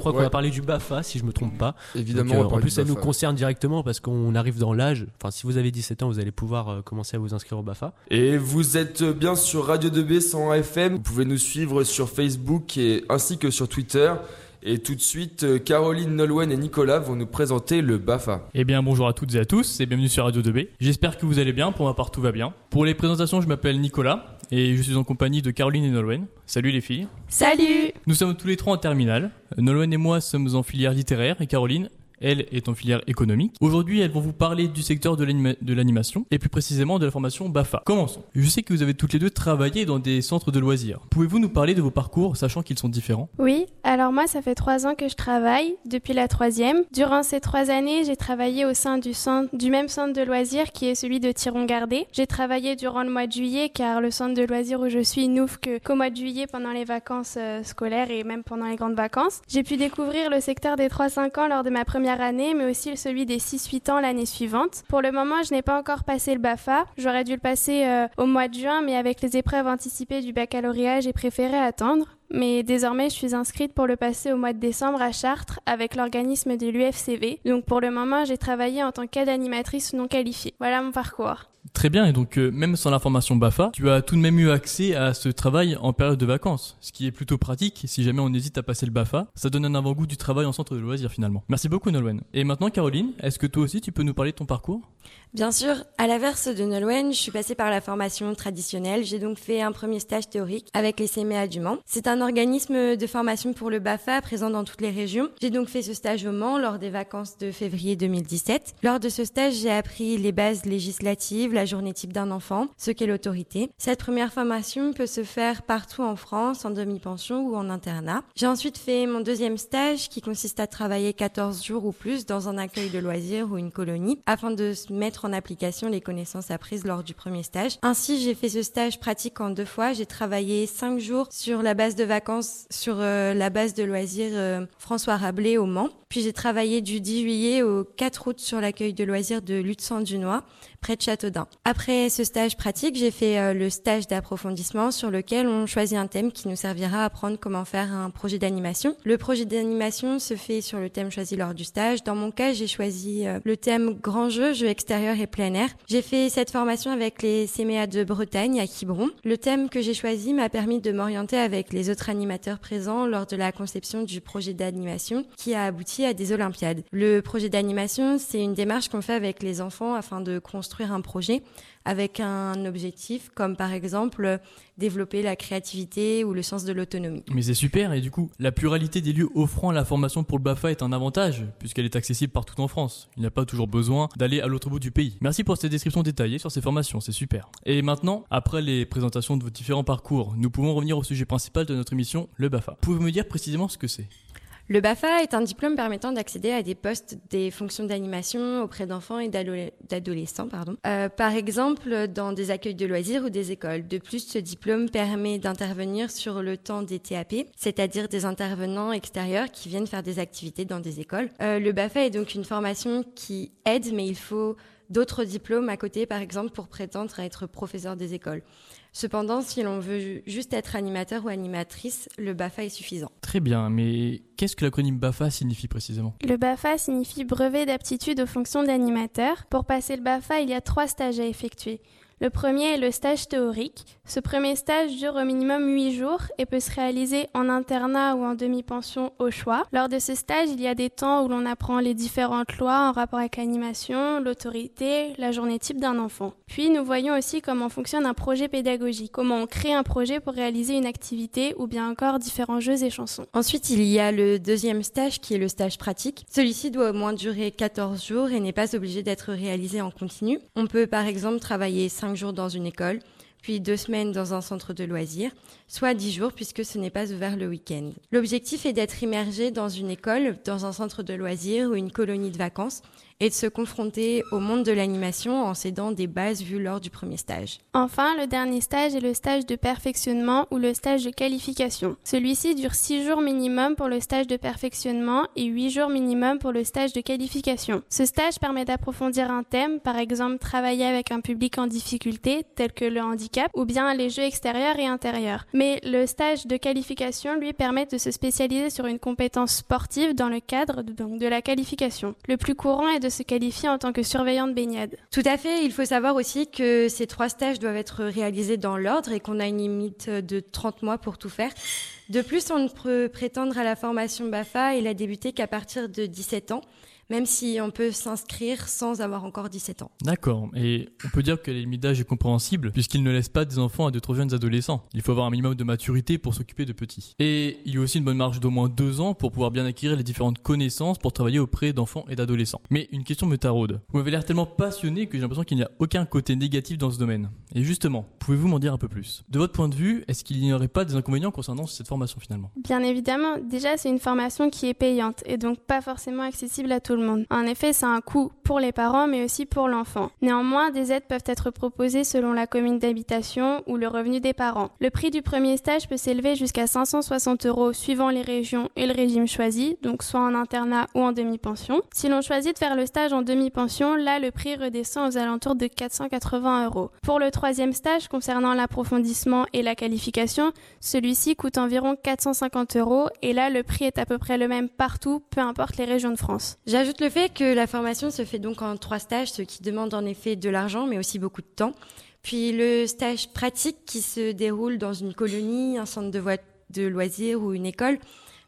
crois qu'on va parler du BAFA, si je me trompe pas. Évidemment, Donc, euh, en plus, ça nous concerne directement parce qu'on arrive dans l'âge. Enfin, si vous avez 17 ans, vous allez pouvoir euh, commencer à vous inscrire au BAFA. Et vous êtes bien sur Radio 2B 100 FM. Vous pouvez nous suivre sur Facebook et ainsi que sur Twitter. Et tout de suite, euh, Caroline Nolwenn et Nicolas vont nous présenter le BAFA. Eh bien bonjour à toutes et à tous et bienvenue sur Radio 2B. J'espère que vous allez bien, pour ma part tout va bien. Pour les présentations, je m'appelle Nicolas et je suis en compagnie de Caroline et Nolwenn. Salut les filles. Salut Nous sommes tous les trois en terminale. Nolwenn et moi sommes en filière littéraire et Caroline, elle, est en filière économique. Aujourd'hui, elles vont vous parler du secteur de l'anima- de l'animation et plus précisément de la formation BAFA. Commençons. Je sais que vous avez toutes les deux travaillé dans des centres de loisirs. Pouvez-vous nous parler de vos parcours, sachant qu'ils sont différents? Oui, alors moi ça fait trois ans que je travaille, depuis la troisième. Durant ces trois années, j'ai travaillé au sein du, centre, du même centre de loisirs qui est celui de Tiron-Gardé. J'ai travaillé durant le mois de juillet car le centre de loisirs où je suis n'ouvre qu'au mois de juillet pendant les vacances euh, scolaires et même pendant les grandes vacances. J'ai pu découvrir le secteur des 3-5 ans lors de ma première année, mais aussi celui des 6-8 ans l'année suivante. Pour le moment, je n'ai pas encore passé le BAFA. J'aurais dû le passer euh, au mois de juin, mais avec les épreuves anticipées du baccalauréat, j'ai préféré attendre. Mais désormais, je suis inscrite pour le passer au mois de décembre à Chartres avec l'organisme de l'UFCV. Donc pour le moment, j'ai travaillé en tant qu'aide animatrice non qualifiée. Voilà mon parcours. Très bien, et donc euh, même sans la formation BAFA, tu as tout de même eu accès à ce travail en période de vacances, ce qui est plutôt pratique si jamais on hésite à passer le BAFA. Ça donne un avant-goût du travail en centre de loisirs finalement. Merci beaucoup Nolwenn. Et maintenant Caroline, est-ce que toi aussi tu peux nous parler de ton parcours? Bien sûr, à l'inverse de Nolwenn, je suis passée par la formation traditionnelle. J'ai donc fait un premier stage théorique avec les CMA du Mans. C'est un organisme de formation pour le BAFA présent dans toutes les régions. J'ai donc fait ce stage au Mans lors des vacances de février 2017. Lors de ce stage, j'ai appris les bases législatives, la journée type d'un enfant, ce qu'est l'autorité. Cette première formation peut se faire partout en France, en demi-pension ou en internat. J'ai ensuite fait mon deuxième stage qui consiste à travailler 14 jours ou plus dans un accueil de loisirs ou une colonie afin de mettre en application les connaissances apprises lors du premier stage. Ainsi, j'ai fait ce stage pratique en deux fois. J'ai travaillé cinq jours sur la base de vacances, sur euh, la base de loisirs euh, François Rabelais au Mans. Puis j'ai travaillé du 10 juillet au 4 août sur l'accueil de loisirs de Lutsan-Dunois, près de Châteaudun. Après ce stage pratique, j'ai fait euh, le stage d'approfondissement sur lequel on choisit un thème qui nous servira à apprendre comment faire un projet d'animation. Le projet d'animation se fait sur le thème choisi lors du stage. Dans mon cas, j'ai choisi euh, le thème grand jeu, jeu extérieur et plein air. J'ai fait cette formation avec les CMA de Bretagne à Quiberon. Le thème que j'ai choisi m'a permis de m'orienter avec les autres animateurs présents lors de la conception du projet d'animation qui a abouti à des Olympiades. Le projet d'animation, c'est une démarche qu'on fait avec les enfants afin de construire un projet avec un objectif comme par exemple développer la créativité ou le sens de l'autonomie. Mais c'est super, et du coup, la pluralité des lieux offrant la formation pour le BAFA est un avantage, puisqu'elle est accessible partout en France. Il n'y a pas toujours besoin d'aller à l'autre bout du pays. Merci pour cette description détaillée sur ces formations, c'est super. Et maintenant, après les présentations de vos différents parcours, nous pouvons revenir au sujet principal de notre émission, le BAFA. Pouvez-vous me dire précisément ce que c'est? Le BAFA est un diplôme permettant d'accéder à des postes des fonctions d'animation auprès d'enfants et d'ado- d'adolescents. pardon. Euh, par exemple, dans des accueils de loisirs ou des écoles. De plus, ce diplôme permet d'intervenir sur le temps des TAP, c'est-à-dire des intervenants extérieurs qui viennent faire des activités dans des écoles. Euh, le BAFA est donc une formation qui aide, mais il faut d'autres diplômes à côté, par exemple, pour prétendre à être professeur des écoles. Cependant, si l'on veut ju- juste être animateur ou animatrice, le BAFA est suffisant. Très bien, mais qu'est-ce que l'acronyme BAFA signifie précisément? Le BAFA signifie brevet d'aptitude aux fonctions d'animateur. Pour passer le BAFA, il y a trois stages à effectuer. Le premier est le stage théorique. Ce premier stage dure au minimum 8 jours et peut se réaliser en internat ou en demi-pension au choix. Lors de ce stage, il y a des temps où l'on apprend les différentes lois en rapport avec l'animation, l'autorité, la journée type d'un enfant. Puis nous voyons aussi comment fonctionne un projet pédagogique, comment on crée un projet pour réaliser une activité ou bien encore différents jeux et chansons. Ensuite, il y a le deuxième stage qui est le stage pratique. Celui-ci doit au moins durer 14 jours et n'est pas obligé d'être réalisé en continu. On peut par exemple travailler 5 jours dans une école, puis 2 semaines dans un centre de loisirs, soit 10 jours puisque ce n'est pas ouvert le week-end. L'objectif est d'être immergé dans une école, dans un centre de loisirs ou une colonie de vacances et de se confronter au monde de l'animation en s'aidant des bases vues lors du premier stage. Enfin, le dernier stage est le stage de perfectionnement ou le stage de qualification. Celui-ci dure 6 jours minimum pour le stage de perfectionnement et 8 jours minimum pour le stage de qualification. Ce stage permet d'approfondir un thème, par exemple travailler avec un public en difficulté, tel que le handicap, ou bien les jeux extérieurs et intérieurs. Mais le stage de qualification lui permet de se spécialiser sur une compétence sportive dans le cadre de, donc, de la qualification. Le plus courant est de se qualifier en tant que surveillant de baignade. Tout à fait, il faut savoir aussi que ces trois stages doivent être réalisés dans l'ordre et qu'on a une limite de 30 mois pour tout faire. De plus, on ne peut prétendre à la formation BAFA et la débuter qu'à partir de 17 ans même si on peut s'inscrire sans avoir encore 17 ans. D'accord. Et on peut dire que la limite d'âge est compréhensible puisqu'il ne laisse pas des enfants à de trop jeunes adolescents. Il faut avoir un minimum de maturité pour s'occuper de petits. Et il y a aussi une bonne marge d'au moins deux ans pour pouvoir bien acquérir les différentes connaissances pour travailler auprès d'enfants et d'adolescents. Mais une question me taraude. Vous m'avez l'air tellement passionné que j'ai l'impression qu'il n'y a aucun côté négatif dans ce domaine. Et justement, pouvez-vous m'en dire un peu plus? De votre point de vue, est-ce qu'il n'y aurait pas des inconvénients concernant cette formation finalement? Bien évidemment, déjà c'est une formation qui est payante et donc pas forcément accessible à tout le monde. En effet, c'est un coût pour les parents mais aussi pour l'enfant. Néanmoins, des aides peuvent être proposées selon la commune d'habitation ou le revenu des parents. Le prix du premier stage peut s'élever jusqu'à 560 euros suivant les régions et le régime choisi, donc soit en internat ou en demi-pension. Si l'on choisit de faire le stage en demi-pension, là le prix redescend aux alentours de 480 euros. Pour le troisième stage concernant l'approfondissement et la qualification, celui-ci coûte environ 450 euros et là le prix est à peu près le même partout, peu importe les régions de France. J'ajoute le fait que la formation se fait donc en trois stages, ce qui demande en effet de l'argent, mais aussi beaucoup de temps. Puis le stage pratique qui se déroule dans une colonie, un centre de, de loisirs ou une école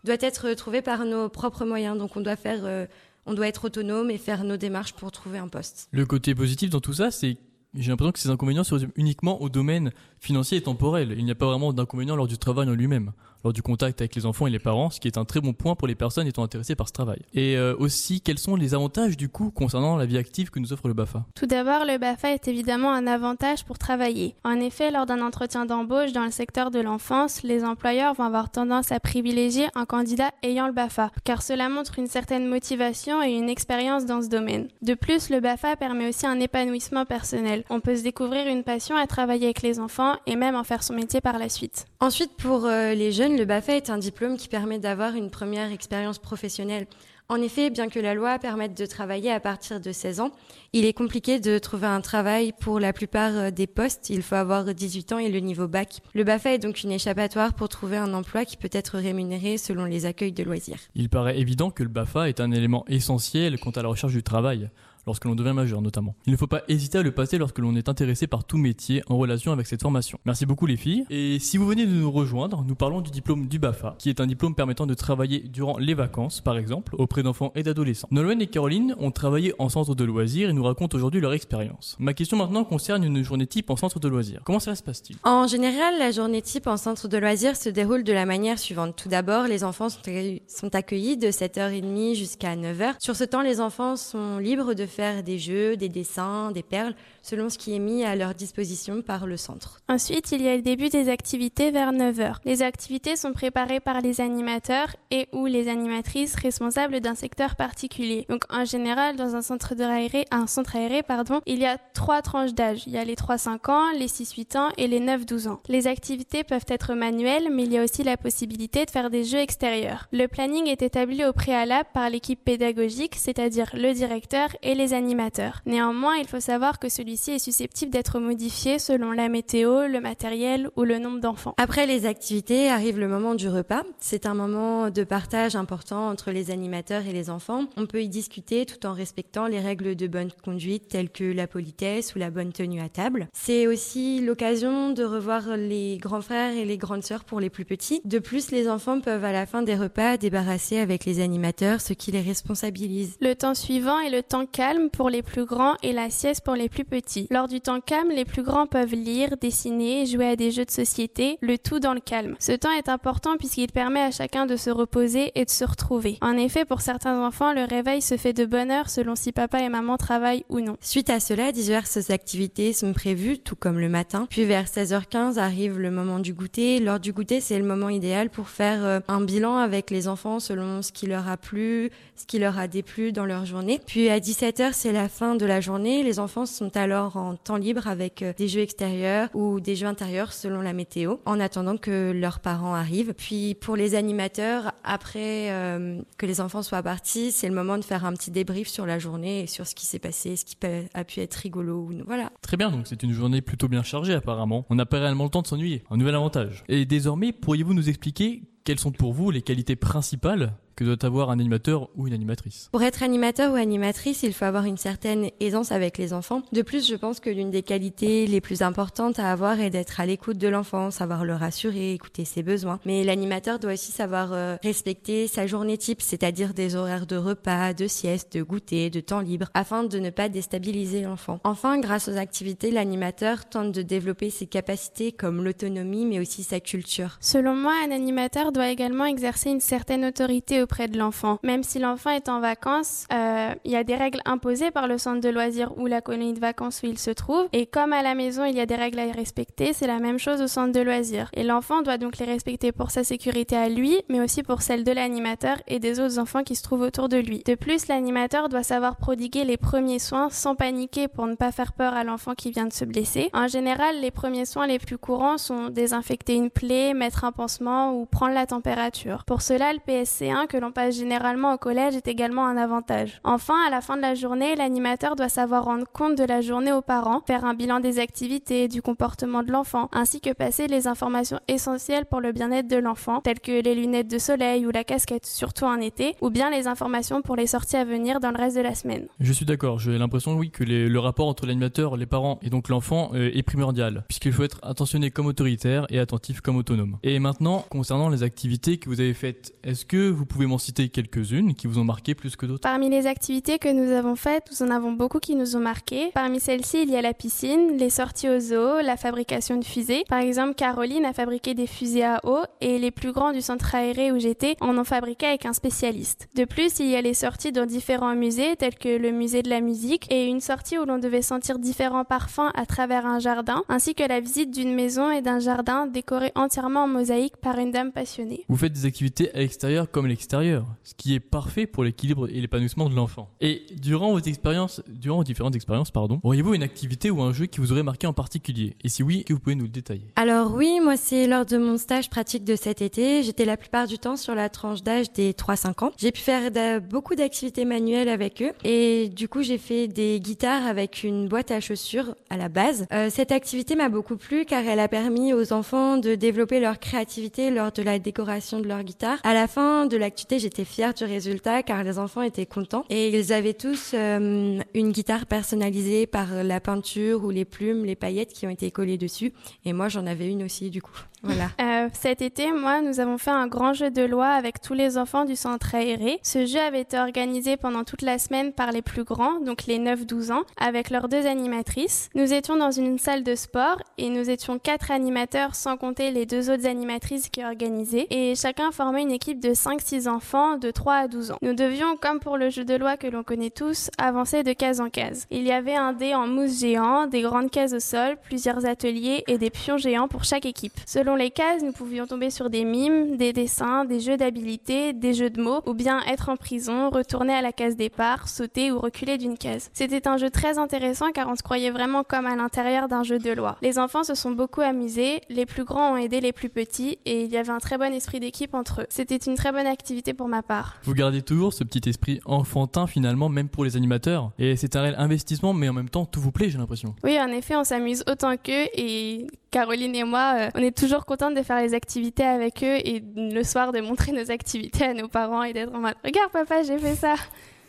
doit être trouvé par nos propres moyens. Donc on doit faire, euh, on doit être autonome et faire nos démarches pour trouver un poste. Le côté positif dans tout ça, c'est j'ai l'impression que ces inconvénients se résument uniquement au domaine financier et temporel. Il n'y a pas vraiment d'inconvénients lors du travail en lui-même lors du contact avec les enfants et les parents, ce qui est un très bon point pour les personnes étant intéressées par ce travail. Et euh, aussi, quels sont les avantages du coup concernant la vie active que nous offre le BAFA Tout d'abord, le BAFA est évidemment un avantage pour travailler. En effet, lors d'un entretien d'embauche dans le secteur de l'enfance, les employeurs vont avoir tendance à privilégier un candidat ayant le BAFA, car cela montre une certaine motivation et une expérience dans ce domaine. De plus, le BAFA permet aussi un épanouissement personnel. On peut se découvrir une passion à travailler avec les enfants et même en faire son métier par la suite. Ensuite, pour euh, les jeunes, le BAFA est un diplôme qui permet d'avoir une première expérience professionnelle. En effet, bien que la loi permette de travailler à partir de 16 ans, il est compliqué de trouver un travail pour la plupart euh, des postes. Il faut avoir 18 ans et le niveau bac. Le BAFA est donc une échappatoire pour trouver un emploi qui peut être rémunéré selon les accueils de loisirs. Il paraît évident que le BAFA est un élément essentiel quant à la recherche du travail lorsque l'on devient majeur notamment. Il ne faut pas hésiter à le passer lorsque l'on est intéressé par tout métier en relation avec cette formation. Merci beaucoup les filles. Et si vous venez de nous rejoindre, nous parlons du diplôme du BAFA, qui est un diplôme permettant de travailler durant les vacances, par exemple, auprès d'enfants et d'adolescents. Nolwenn et Caroline ont travaillé en centre de loisirs et nous racontent aujourd'hui leur expérience. Ma question maintenant concerne une journée type en centre de loisirs. Comment ça se passe-t-il? En général, la journée type en centre de loisirs se déroule de la manière suivante. Tout d'abord, les enfants sont accueillis de 7h30 jusqu'à 9h. Sur ce temps, les enfants sont libres de faire des jeux, des dessins, des perles, selon ce qui est mis à leur disposition par le centre. Ensuite, il y a le début des activités vers 9h. Les activités sont préparées par les animateurs et ou les animatrices responsables d'un secteur particulier. Donc en général, dans un centre aéré, un centre aéré, pardon, il y a trois tranches d'âge. Il y a les 3-5 ans, les 6-8 ans et les 9-12 ans. Les activités peuvent être manuelles, mais il y a aussi la possibilité de faire des jeux extérieurs. Le planning est établi au préalable par l'équipe pédagogique, c'est-à-dire le directeur et les animateurs. Néanmoins, il faut savoir que celui celui-ci est susceptible d'être modifié selon la météo, le matériel ou le nombre d'enfants. Après les activités arrive le moment du repas. C'est un moment de partage important entre les animateurs et les enfants. On peut y discuter tout en respectant les règles de bonne conduite telles que la politesse ou la bonne tenue à table. C'est aussi l'occasion de revoir les grands frères et les grandes sœurs pour les plus petits. De plus, les enfants peuvent à la fin des repas débarrasser avec les animateurs, ce qui les responsabilise. Le temps suivant est le temps calme pour les plus grands et la sieste pour les plus petits. Lors du temps calme, les plus grands peuvent lire, dessiner, jouer à des jeux de société, le tout dans le calme. Ce temps est important puisqu'il permet à chacun de se reposer et de se retrouver. En effet, pour certains enfants, le réveil se fait de bonne heure selon si papa et maman travaillent ou non. Suite à cela, diverses activités sont prévues, tout comme le matin. Puis vers 16h15 arrive le moment du goûter. Lors du goûter, c'est le moment idéal pour faire euh, un bilan avec les enfants selon ce qui leur a plu, ce qui leur a déplu dans leur journée. Puis à 17h, c'est la fin de la journée. Les enfants sont alors en temps libre avec euh, des jeux extérieurs ou des jeux intérieurs selon la météo, en attendant que leurs parents arrivent. Puis pour les animateurs, après euh, que les enfants soient partis, c'est le moment de faire un petit débrief sur la journée et sur ce qui s'est passé, ce qui a pu être rigolo. Voilà. Très bien, donc c'est une journée plutôt bien chargée apparemment. On n'a pas réellement le temps de s'ennuyer. Un nouvel avantage. Et désormais, pourriez-vous nous expliquer quelles sont pour vous les qualités principales que doit avoir un animateur ou une animatrice? Pour être animateur ou animatrice, il faut avoir une certaine aisance avec les enfants. De plus, je pense que l'une des qualités les plus importantes à avoir est d'être à l'écoute de l'enfant, savoir le rassurer, écouter ses besoins. Mais l'animateur doit aussi savoir euh, respecter sa journée type, c'est-à-dire des horaires de repas, de sieste, de goûter, de temps libre, afin de ne pas déstabiliser l'enfant. Enfin, grâce aux activités, l'animateur tente de développer ses capacités comme l'autonomie, mais aussi sa culture. Selon moi, un animateur doit également exercer une certaine autorité auprès de l'enfant. Même si l'enfant est en vacances, euh, il y a des règles imposées par le centre de loisirs ou la colonie de vacances où il se trouve. Et comme à la maison, il y a des règles à respecter, c'est la même chose au centre de loisirs. Et l'enfant doit donc les respecter pour sa sécurité à lui, mais aussi pour celle de l'animateur et des autres enfants qui se trouvent autour de lui. De plus, l'animateur doit savoir prodiguer les premiers soins sans paniquer pour ne pas faire peur à l'enfant qui vient de se blesser. En général, les premiers soins les plus courants sont désinfecter une plaie, mettre un pansement ou prendre la température. Pour cela, le PSC1 que l'on passe généralement au collège est également un avantage. Enfin, à la fin de la journée, l'animateur doit savoir rendre compte de la journée aux parents, faire un bilan des activités, du comportement de l'enfant, ainsi que passer les informations essentielles pour le bien-être de l'enfant, telles que les lunettes de soleil ou la casquette, surtout en été, ou bien les informations pour les sorties à venir dans le reste de la semaine. Je suis d'accord, j'ai l'impression, oui, que le rapport entre l'animateur, les parents et donc l'enfant euh, est primordial, puisqu'il faut être attentionné comme autoritaire et attentif comme autonome. Et maintenant, concernant les activités que vous avez faites, est-ce que vous pouvez m'en citer quelques-unes qui vous ont marqué plus que d'autres? Parmi les activités que nous avons faites, nous en avons beaucoup qui nous ont marqué. Parmi celles-ci, il y a la piscine, les sorties au zoo, la fabrication de fusées. Par exemple, Caroline a fabriqué des fusées à eau et les plus grands du centre aéré où j'étais en ont fabriqué avec un spécialiste. De plus, il y a les sorties dans différents musées tels que le musée de la musique et une sortie où l'on devait sentir différents parfums à travers un jardin, ainsi que la visite d'une maison et d'un jardin décoré entièrement en mosaïque par une dame passionnée. Vous faites des activités à l'extérieur comme à l'extérieur ce qui est parfait pour l'équilibre et l'épanouissement de l'enfant. Et durant vos expériences, durant vos différentes expériences, pardon, auriez-vous une activité ou un jeu qui vous aurait marqué en particulier? Et si oui, que vous pouvez nous le détailler Alors oui, moi c'est lors de mon stage pratique de cet été. J'étais la plupart du temps sur la tranche d'âge des 3-5 ans. J'ai pu faire beaucoup d'activités manuelles avec eux et du coup j'ai fait des guitares avec une boîte à chaussures à la base. Euh, cette activité m'a beaucoup plu car elle a permis aux enfants de développer leur créativité lors de la de leur guitare. À la fin de l'activité, j'étais fière du résultat car les enfants étaient contents et ils avaient tous euh, une guitare personnalisée par la peinture ou les plumes, les paillettes qui ont été collées dessus. Et moi, j'en avais une aussi du coup. Voilà. Euh, cet été, moi, nous avons fait un grand jeu de loi avec tous les enfants du centre aéré. Ce jeu avait été organisé pendant toute la semaine par les plus grands, donc les 9-12 ans, avec leurs deux animatrices. Nous étions dans une salle de sport et nous étions quatre animateurs sans compter les deux autres animatrices qui organisaient et chacun formait une équipe de 5-6 enfants de 3 à 12 ans. Nous devions, comme pour le jeu de loi que l'on connaît tous, avancer de case en case. Il y avait un dé en mousse géant, des grandes cases au sol, plusieurs ateliers et des pions géants pour chaque équipe. Selon les cases, nous pouvions tomber sur des mimes, des dessins, des jeux d'habilité, des jeux de mots, ou bien être en prison, retourner à la case départ, sauter ou reculer d'une case. C'était un jeu très intéressant car on se croyait vraiment comme à l'intérieur d'un jeu de loi. Les enfants se sont beaucoup amusés, les plus grands ont aidé les plus petits et il y avait un très bon esprit d'équipe entre eux. C'était une très bonne activité pour ma part. Vous gardez toujours ce petit esprit enfantin finalement, même pour les animateurs. Et c'est un réel investissement, mais en même temps, tout vous plaît, j'ai l'impression. Oui, en effet, on s'amuse autant qu'eux et Caroline et moi, euh, on est toujours contente de faire les activités avec eux et le soir de montrer nos activités à nos parents et d'être en mode Regarde papa, j'ai fait ça.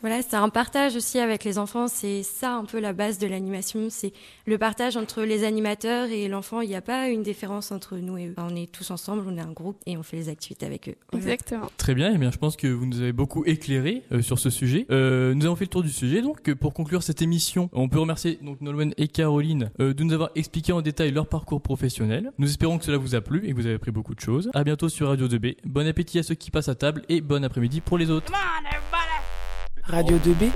Voilà, c'est un partage aussi avec les enfants. C'est ça un peu la base de l'animation. C'est le partage entre les animateurs et l'enfant. Il n'y a pas une différence entre nous et eux. on est tous ensemble, on est un groupe et on fait les activités avec eux. Exactement. Très bien, et eh bien je pense que vous nous avez beaucoup éclairé euh, sur ce sujet. Euh, nous avons fait le tour du sujet, donc euh, pour conclure cette émission, on peut remercier donc Nolwenn et Caroline euh, de nous avoir expliqué en détail leur parcours professionnel. Nous espérons que cela vous a plu et que vous avez appris beaucoup de choses. À bientôt sur Radio 2B. Bon appétit à ceux qui passent à table et bon après-midi pour les autres. Radio 2B